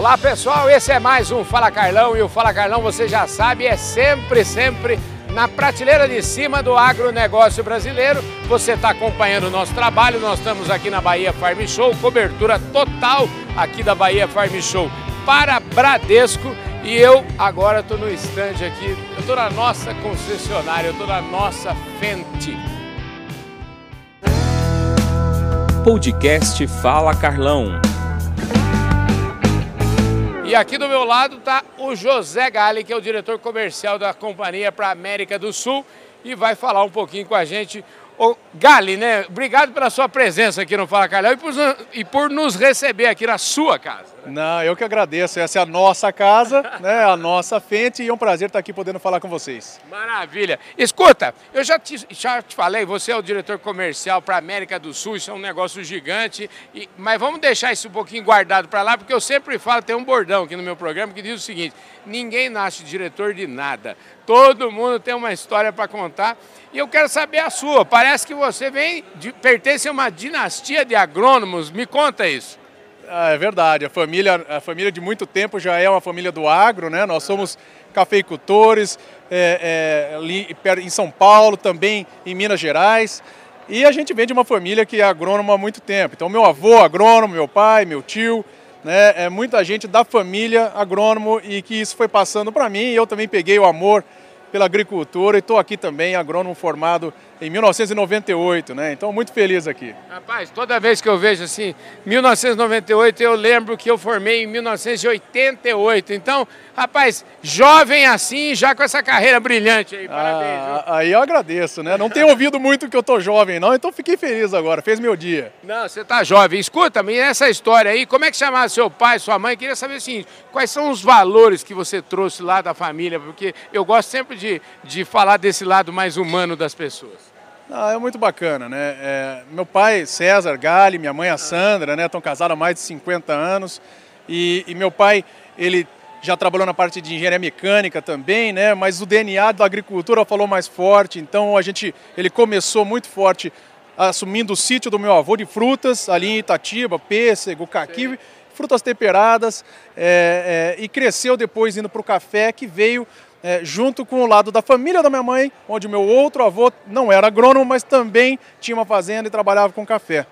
Olá pessoal, esse é mais um Fala Carlão e o Fala Carlão você já sabe é sempre, sempre na prateleira de cima do agronegócio brasileiro. Você está acompanhando o nosso trabalho, nós estamos aqui na Bahia Farm Show, cobertura total aqui da Bahia Farm Show para Bradesco e eu agora estou no estande aqui, eu estou na nossa concessionária, eu estou na nossa Fenty. Podcast Fala Carlão. E aqui do meu lado está o José Gali, que é o diretor comercial da companhia para a América do Sul e vai falar um pouquinho com a gente. Ô, Gali, né? Obrigado pela sua presença aqui no Fala Carlão e por, e por nos receber aqui na sua casa. Não, eu que agradeço. Essa é a nossa casa, né? A nossa frente e é um prazer estar aqui podendo falar com vocês. Maravilha. Escuta, eu já te, já te falei, você é o diretor comercial para a América do Sul, isso é um negócio gigante, e, mas vamos deixar isso um pouquinho guardado para lá, porque eu sempre falo, tem um bordão aqui no meu programa que diz o seguinte: ninguém nasce diretor de nada. Todo mundo tem uma história para contar e eu quero saber a sua. Parece que você vem de, pertence a uma dinastia de agrônomos. Me conta isso. Ah, é verdade. A família, a família de muito tempo já é uma família do agro, né? Nós somos cafeicultores é, é, em São Paulo, também em Minas Gerais. E a gente vem de uma família que é agrônoma há muito tempo. Então, meu avô agrônomo, meu pai, meu tio, né? É muita gente da família agrônomo e que isso foi passando para mim. E eu também peguei o amor pela agricultura e estou aqui também, agrônomo formado em 1998, né? Então, muito feliz aqui. Rapaz, toda vez que eu vejo assim, 1998, eu lembro que eu formei em 1988. Então, rapaz, jovem assim, já com essa carreira brilhante aí, parabéns. Ah, aí eu agradeço, né? Não tenho ouvido muito que eu tô jovem, não, então fiquei feliz agora, fez meu dia. Não, você tá jovem. Escuta-me, essa história aí, como é que chamava seu pai, sua mãe? Queria saber assim, quais são os valores que você trouxe lá da família, porque eu gosto sempre de, de falar desse lado mais humano das pessoas. Ah, é muito bacana, né? É, meu pai, César Gali, minha mãe, a Sandra, né? Estão casados há mais de 50 anos. E, e, meu pai, ele já trabalhou na parte de engenharia mecânica também, né? Mas o DNA da agricultura falou mais forte. Então a gente, ele começou muito forte assumindo o sítio do meu avô de frutas, ali em Itatiba, pêssego, caqui, frutas temperadas. É, é, e cresceu depois indo para o café, que veio é, junto com o lado da família da minha mãe, onde meu outro avô não era agrônomo, mas também tinha uma fazenda e trabalhava com café.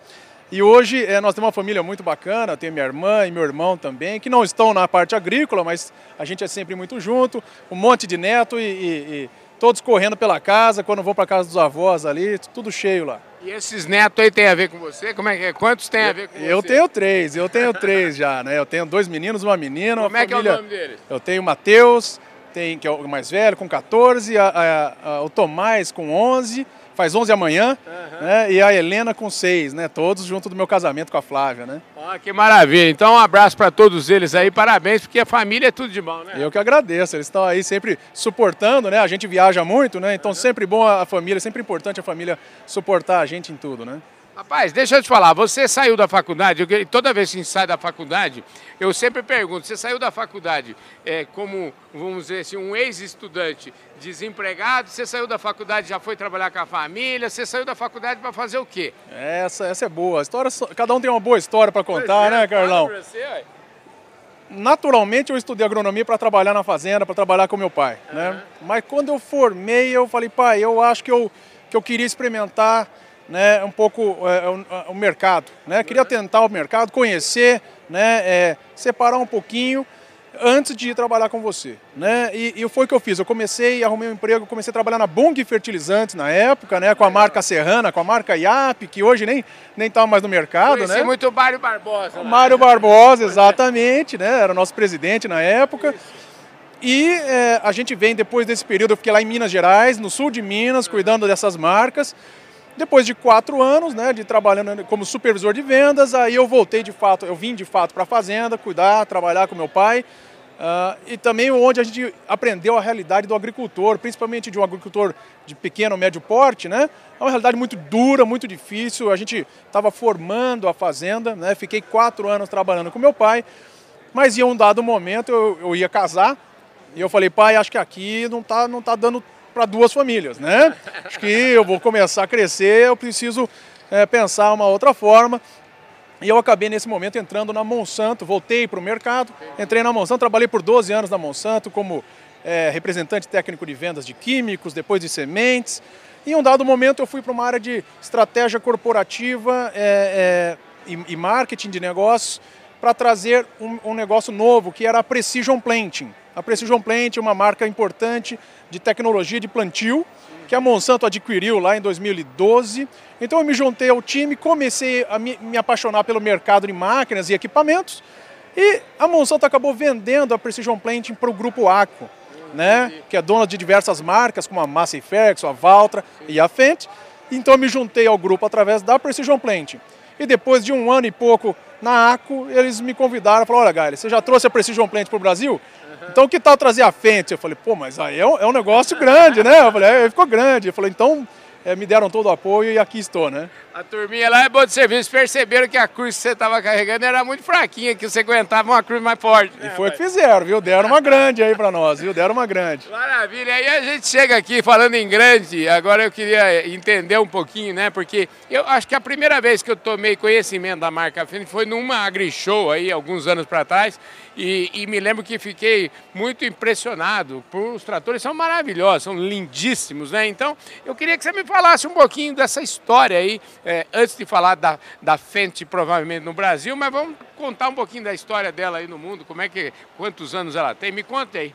E hoje é, nós temos uma família muito bacana, tenho minha irmã e meu irmão também, que não estão na parte agrícola, mas a gente é sempre muito junto, um monte de neto e, e, e todos correndo pela casa, quando vão para casa dos avós ali, tudo cheio lá. E esses netos aí tem a ver com você? Como é que é? Quantos tem a ver com eu, você? Eu tenho três, eu tenho três já, né? Eu tenho dois meninos, uma menina. Como uma é família... que é o nome deles? Eu tenho o Matheus, tem, que é o mais velho, com 14, a, a, a, o Tomás com 11, faz 11 amanhã, uhum. né? E a Helena com 6, né? Todos junto do meu casamento com a Flávia, né? Ah, que maravilha. Então um abraço para todos eles aí, parabéns, porque a família é tudo de bom, né? Eu que agradeço, eles estão aí sempre suportando, né? A gente viaja muito, né? Então uhum. sempre bom a família, sempre importante a família suportar a gente em tudo, né? Rapaz, deixa eu te falar, você saiu da faculdade, eu, toda vez que a gente sai da faculdade, eu sempre pergunto, você saiu da faculdade é, como, vamos dizer assim, um ex-estudante desempregado, você saiu da faculdade já foi trabalhar com a família, você saiu da faculdade para fazer o quê? Essa, essa é boa, a história, cada um tem uma boa história para contar, é, né, Carlão? Você, Naturalmente eu estudei agronomia para trabalhar na fazenda, para trabalhar com meu pai, uhum. né? Mas quando eu formei, eu falei, pai, eu acho que eu, que eu queria experimentar né, um pouco é, o, o, mercado. Né? Queria tentar o mercado, conhecer, né, é, separar um pouquinho antes de ir trabalhar com você. Né? E, e foi o que eu fiz. Eu comecei, arrumei um emprego, comecei a trabalhar na Bung Fertilizantes na época, né, com a marca Serrana, com a marca IAP, que hoje nem nem estava mais no mercado. Conheci né? muito o Mário Barbosa. Mário Barbosa, exatamente, né? era nosso presidente na época. Isso. E é, a gente vem depois desse período, eu fiquei lá em Minas Gerais, no sul de Minas, cuidando dessas marcas. Depois de quatro anos, né, de trabalhando como supervisor de vendas, aí eu voltei de fato, eu vim de fato para a fazenda, cuidar, trabalhar com meu pai. Uh, e também onde a gente aprendeu a realidade do agricultor, principalmente de um agricultor de pequeno, médio porte, né? É uma realidade muito dura, muito difícil. A gente estava formando a fazenda, né? Fiquei quatro anos trabalhando com meu pai, mas em um dado momento eu, eu ia casar e eu falei, pai, acho que aqui não está não tá dando para duas famílias, né? Acho que eu vou começar a crescer, eu preciso é, pensar uma outra forma. E eu acabei nesse momento entrando na Monsanto, voltei para o mercado, entrei na Monsanto, trabalhei por 12 anos na Monsanto como é, representante técnico de vendas de químicos, depois de sementes. E em um dado momento eu fui para uma área de estratégia corporativa é, é, e, e, marketing de negócios para trazer um, um, negócio novo, que era a Precision Planting. A Precision Planting é uma marca importante de tecnologia de plantio, que a Monsanto adquiriu lá em 2012. Então eu me juntei ao time, comecei a me, me apaixonar pelo mercado de máquinas e equipamentos, e a Monsanto acabou vendendo a Precision Planting para o grupo ACO né? Que é dona de diversas marcas, como a Massey Ferguson, a Valtra e a Fendt. Então eu me juntei ao grupo através da Precision Plant. E depois de um ano e pouco na ACO, eles me convidaram, falaram, olha, Gayle, você já trouxe a Precision Plant para o Brasil? Então que tal trazer a Fendt? Eu falei, pô, mas aí é um, é um negócio grande, né? Eu falei, é, ficou grande. Eu falei, então é, me deram todo o apoio e aqui estou, né? A turminha lá é boa de serviço, perceberam que a cruz que você estava carregando era muito fraquinha, que você aguentava uma cruz mais forte. Né, e foi o que fizeram, viu? Deram uma grande aí para nós, viu? Deram uma grande. Maravilha. Aí a gente chega aqui falando em grande, agora eu queria entender um pouquinho, né? Porque eu acho que a primeira vez que eu tomei conhecimento da marca Fênix foi numa agri-show aí, alguns anos para trás, e, e, me lembro que fiquei muito impressionado por os tratores, são maravilhosos, são lindíssimos, né? Então, eu queria que você me falasse um pouquinho dessa história aí, é, antes de falar da, da Fendt provavelmente no Brasil, mas vamos contar um pouquinho da história dela aí no mundo, como é que, quantos anos ela tem, me conta aí.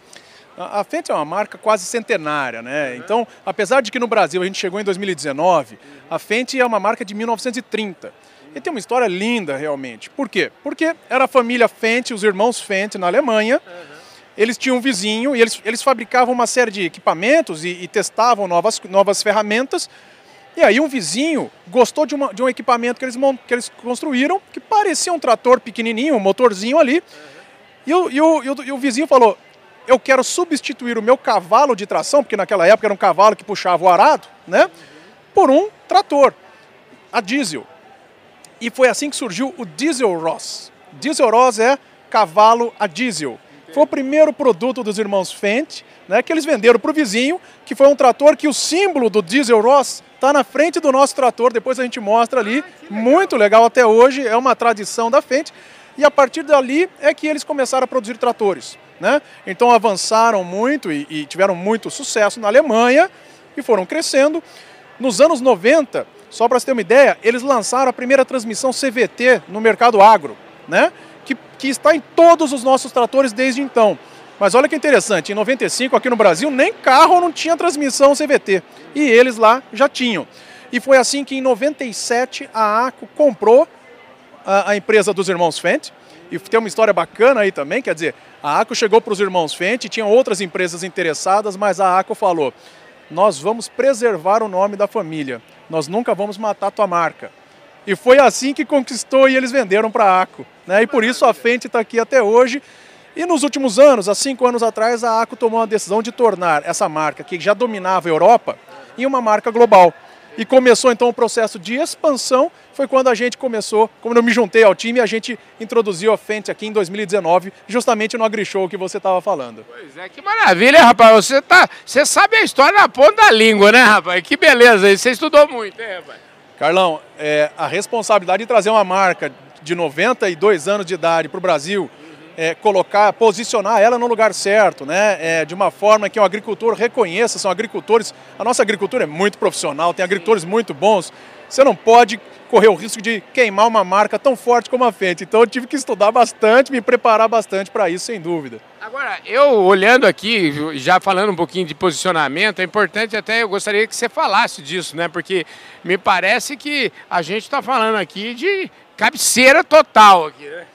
A Fendt é uma marca quase centenária, né? Uhum. Então, apesar de que no Brasil a gente chegou em 2019, a Fendt é uma marca de 1930. E tem uma história linda realmente. Por quê? Porque era a família Fendt, os irmãos Fendt na Alemanha. Uhum. Eles tinham um vizinho e eles, eles fabricavam uma série de equipamentos e, e testavam novas, novas ferramentas. E aí um vizinho gostou de, uma, de um equipamento que eles, que eles construíram, que parecia um trator pequenininho, um motorzinho ali. Uhum. E, o, e, o, e, o, e o vizinho falou, eu quero substituir o meu cavalo de tração, porque naquela época era um cavalo que puxava o arado, né? Por um trator, a diesel. E foi assim que surgiu o Diesel Ross. Diesel Ross é cavalo a diesel. Foi o primeiro produto dos irmãos Fendt, né, que eles venderam para o vizinho, que foi um trator que o símbolo do Diesel Ross está na frente do nosso trator, depois a gente mostra ali. Ah, legal. Muito legal até hoje, é uma tradição da Fendt. E a partir dali é que eles começaram a produzir tratores. Né? Então avançaram muito e, e tiveram muito sucesso na Alemanha e foram crescendo. Nos anos 90, só para você ter uma ideia, eles lançaram a primeira transmissão CVT no mercado agro, né? Que, está em todos os nossos tratores desde então. Mas olha que interessante, em 95 aqui no Brasil nem carro não tinha transmissão CVT e eles lá já tinham. E foi assim que em 97 a ACO comprou a, a empresa dos irmãos Fendt. E tem uma história bacana aí também, quer dizer, a ACO chegou para os irmãos Fendt, tinham outras empresas interessadas, mas a ACO falou: nós vamos preservar o nome da família nós nunca vamos matar tua marca. E foi assim que conquistou e eles venderam para a ACO. Né? E por isso a Fendt está aqui até hoje. E nos últimos anos, há cinco anos atrás, a ACO tomou a decisão de tornar essa marca, que já dominava a Europa, em uma marca global. E começou então o processo de expansão, foi quando a gente começou, quando eu me juntei ao time, a gente introduziu a Fendt aqui em 2019, justamente no AgriShow que você estava falando. Pois é, que maravilha, rapaz. Você, tá, você sabe a história na ponta da língua, né, rapaz? Que beleza, você estudou muito, hein, rapaz? Carlão, é, a responsabilidade de trazer uma marca de 92 anos de idade para o Brasil, é, colocar, posicionar ela no lugar certo, né? É, de uma forma que o agricultor reconheça, são agricultores, a nossa agricultura é muito profissional, tem agricultores muito bons. Você não pode correr o risco de queimar uma marca tão forte como a Fendt. Então eu tive que estudar bastante, me preparar bastante para isso, sem dúvida. Agora, eu olhando aqui, já falando um pouquinho de posicionamento, é importante até, eu gostaria que você falasse disso, né? Porque me parece que a gente está falando aqui de cabeceira total aqui, né?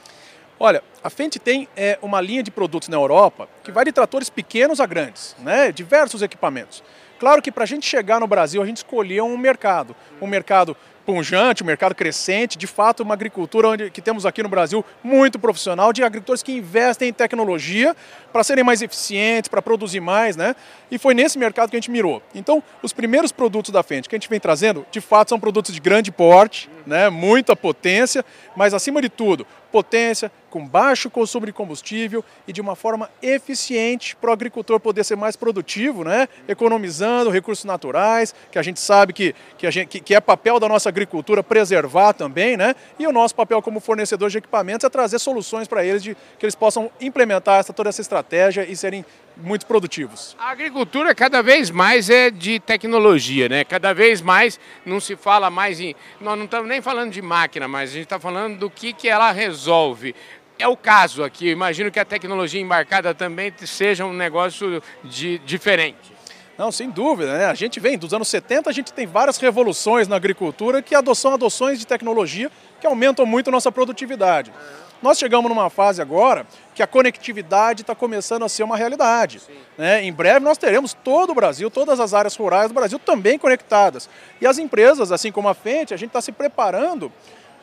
Olha, a Fendt tem é, uma linha de produtos na Europa que vai de tratores pequenos a grandes, né? diversos equipamentos. Claro que para a gente chegar no Brasil, a gente escolheu um mercado, um mercado punjante, um mercado crescente, de fato uma agricultura onde, que temos aqui no Brasil muito profissional, de agricultores que investem em tecnologia para serem mais eficientes, para produzir mais, né? E foi nesse mercado que a gente mirou. Então, os primeiros produtos da Fendt que a gente vem trazendo, de fato, são produtos de grande porte, né? Muita potência, mas acima de tudo, potência, com baixo consumo de combustível e de uma forma eficiente para o agricultor poder ser mais produtivo, né? economizando recursos naturais, que a gente sabe que, que, gente, que é papel da nossa agricultura preservar também, né? e o nosso papel como fornecedor de equipamentos é trazer soluções para eles, de, que eles possam implementar essa, toda essa estratégia e serem muito produtivos. A agricultura cada vez mais é de tecnologia, né? Cada vez mais não se fala mais em. Nós não estamos nem falando de máquina, mas a gente está falando do que, que ela resolve. É o caso aqui, imagino que a tecnologia embarcada também seja um negócio de, diferente. Não, sem dúvida, né? A gente vem dos anos 70, a gente tem várias revoluções na agricultura que são adoções de tecnologia que aumentam muito a nossa produtividade. Nós chegamos numa fase agora que a conectividade está começando a ser uma realidade. Né? Em breve nós teremos todo o Brasil, todas as áreas rurais do Brasil também conectadas. E as empresas, assim como a Fente, a gente está se preparando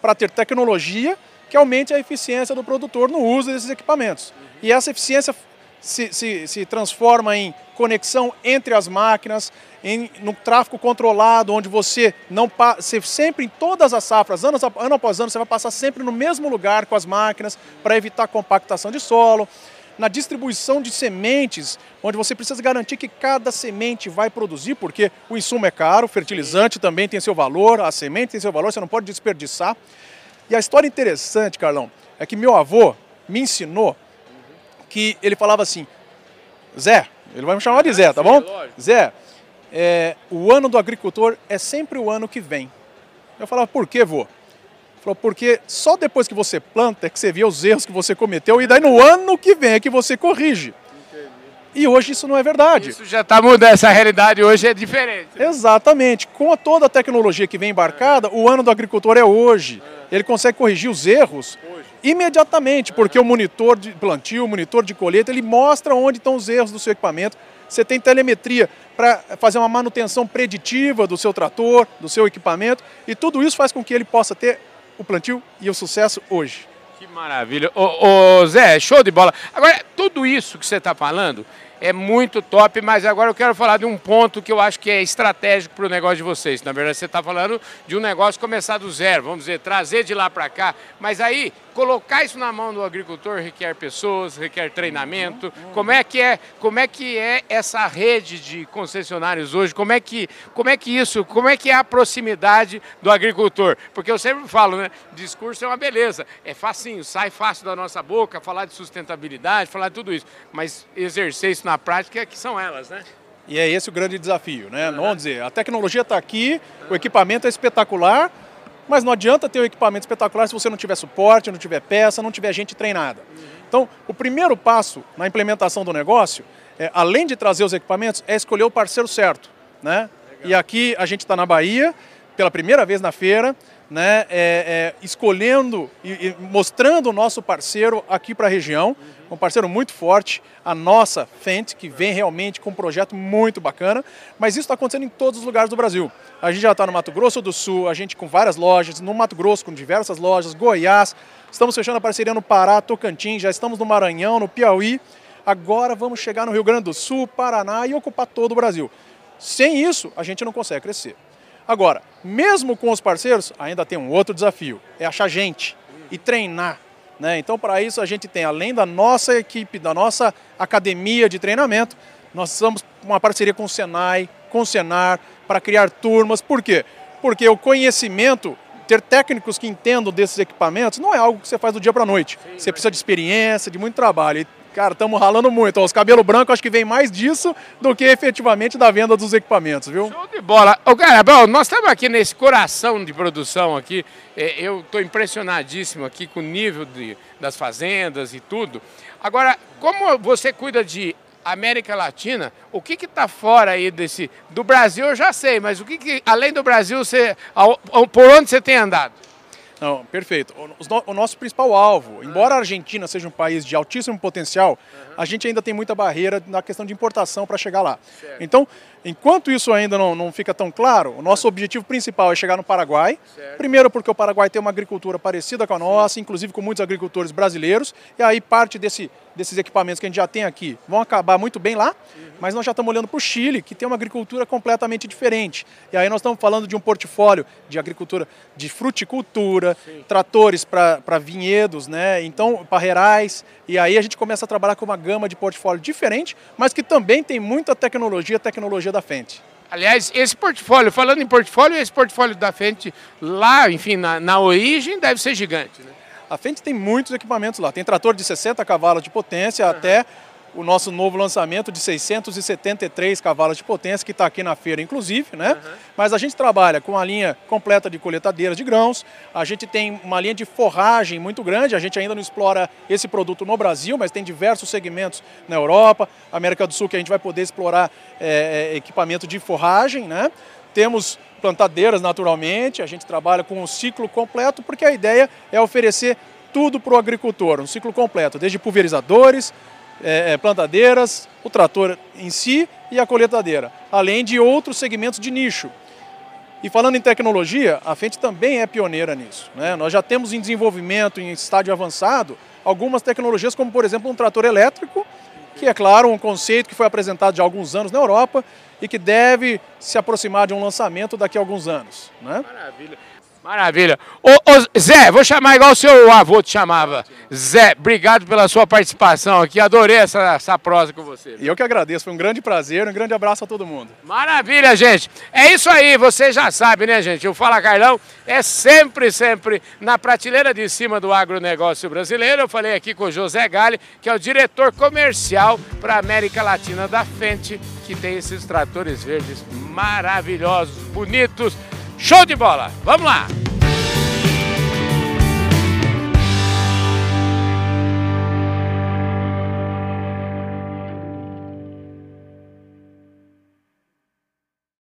para ter tecnologia que aumente a eficiência do produtor no uso desses equipamentos. E essa eficiência se, se, se transforma em conexão entre as máquinas, em, no tráfego controlado, onde você não você sempre em todas as safras, ano, ano após ano, você vai passar sempre no mesmo lugar com as máquinas para evitar compactação de solo. Na distribuição de sementes, onde você precisa garantir que cada semente vai produzir, porque o insumo é caro, o fertilizante também tem seu valor, a semente tem seu valor, você não pode desperdiçar. E a história interessante, Carlão, é que meu avô me ensinou que ele falava assim: Zé, ele vai me chamar de Zé, tá bom? Zé, é, o ano do agricultor é sempre o ano que vem. Eu falava, por que, vô? Falou, porque só depois que você planta é que você vê os erros que você cometeu e daí no ano que vem é que você corrige. E hoje isso não é verdade. Isso já está mudando, essa realidade hoje é diferente. Exatamente. Com toda a tecnologia que vem embarcada, o ano do agricultor é hoje. Ele consegue corrigir os erros imediatamente, porque o monitor de plantio, o monitor de colheita, ele mostra onde estão os erros do seu equipamento. Você tem telemetria para fazer uma manutenção preditiva do seu trator, do seu equipamento, e tudo isso faz com que ele possa ter o plantio e o sucesso hoje. Que maravilha. Ô, ô Zé, show de bola. Agora, tudo isso que você está falando é muito top, mas agora eu quero falar de um ponto que eu acho que é estratégico para o negócio de vocês. Na verdade, você está falando de um negócio começar do zero, vamos dizer, trazer de lá para cá, mas aí colocar isso na mão do agricultor requer pessoas, requer treinamento. Como é que é, como é que é essa rede de concessionários hoje? Como é que, como é que isso, como é que é a proximidade do agricultor? Porque eu sempre falo, né, discurso é uma beleza, é facinho, sai fácil da nossa boca falar de sustentabilidade, falar de tudo isso, mas exercer isso na prática é que são elas, né? E é esse o grande desafio, né? Uhum. Vamos dizer, a tecnologia está aqui, o equipamento é espetacular, mas não adianta ter um equipamento espetacular se você não tiver suporte, não tiver peça, não tiver gente treinada. Então, o primeiro passo na implementação do negócio, é, além de trazer os equipamentos, é escolher o parceiro certo. Né? E aqui a gente está na Bahia, pela primeira vez na feira, né, é, é, escolhendo e, e, mostrando o nosso parceiro aqui para a região, um parceiro muito forte, a nossa Fendt, que vem realmente com um projeto muito bacana, mas isso está acontecendo em todos os lugares do Brasil. A gente já está no Mato Grosso do Sul, a gente com várias lojas, no Mato Grosso com diversas lojas, Goiás, estamos fechando a parceria no Pará, Tocantins, já estamos no Maranhão, no Piauí, agora vamos chegar no Rio Grande do Sul, Paraná e ocupar todo o Brasil. Sem isso, a gente não consegue crescer. Agora, mesmo com os parceiros, ainda tem um outro desafio, é achar gente e treinar. Né? Então, para isso, a gente tem, além da nossa equipe, da nossa academia de treinamento, nós estamos com uma parceria com o Senai, com o Senar, para criar turmas. Por quê? Porque o conhecimento, ter técnicos que entendam desses equipamentos, não é algo que você faz do dia para a noite. Você precisa de experiência, de muito trabalho. Cara, estamos ralando muito. Os cabelos brancos acho que vem mais disso do que efetivamente da venda dos equipamentos, viu? Show de bola. Ô, cara, bom, nós estamos aqui nesse coração de produção aqui. É, eu estou impressionadíssimo aqui com o nível de, das fazendas e tudo. Agora, como você cuida de América Latina, o que está fora aí desse. Do Brasil eu já sei, mas o que, que além do Brasil, você, por onde você tem andado? Não, perfeito. O, o nosso principal alvo, embora a Argentina seja um país de altíssimo potencial, uhum. a gente ainda tem muita barreira na questão de importação para chegar lá. Certo. Então, enquanto isso ainda não, não fica tão claro, o nosso objetivo principal é chegar no Paraguai. Certo. Primeiro porque o Paraguai tem uma agricultura parecida com a nossa, Sim. inclusive com muitos agricultores brasileiros, e aí parte desse desses equipamentos que a gente já tem aqui vão acabar muito bem lá, mas nós já estamos olhando para o Chile, que tem uma agricultura completamente diferente. E aí nós estamos falando de um portfólio de agricultura de fruticultura, Sim. tratores para vinhedos, né? então parreirais, e aí a gente começa a trabalhar com uma gama de portfólio diferente, mas que também tem muita tecnologia, tecnologia da frente. Aliás, esse portfólio, falando em portfólio, esse portfólio da Fendt lá, enfim, na, na origem, deve ser gigante, né? A Fendt tem muitos equipamentos lá. Tem trator de 60 cavalos de potência uhum. até o nosso novo lançamento de 673 cavalos de potência, que está aqui na feira, inclusive, né? Uhum. Mas a gente trabalha com a linha completa de coletadeiras de grãos, a gente tem uma linha de forragem muito grande, a gente ainda não explora esse produto no Brasil, mas tem diversos segmentos na Europa, América do Sul, que a gente vai poder explorar é, equipamento de forragem, né? Temos plantadeiras naturalmente, a gente trabalha com um ciclo completo, porque a ideia é oferecer tudo para o agricultor, um ciclo completo, desde pulverizadores, é, é, plantadeiras, o trator em si e a coletadeira, além de outros segmentos de nicho. E falando em tecnologia, a Fendt também é pioneira nisso. Né? Nós já temos em desenvolvimento, em estágio avançado, algumas tecnologias, como por exemplo um trator elétrico, que é claro um conceito que foi apresentado já há alguns anos na Europa e que deve se aproximar de um lançamento daqui a alguns anos. Né? Maravilha. Maravilha. Ô, ô, Zé, vou chamar igual o seu avô te chamava. Zé, obrigado pela sua participação aqui. Adorei essa, essa prosa com você. E eu que agradeço. Foi um grande prazer, um grande abraço a todo mundo. Maravilha, gente. É isso aí. Você já sabe, né, gente? O Fala Carlão é sempre, sempre na prateleira de cima do agronegócio brasileiro. Eu falei aqui com o José Gale, que é o diretor comercial para a América Latina da Fendt, que tem esses tratores verdes maravilhosos, bonitos, Show de bola! Vamos lá!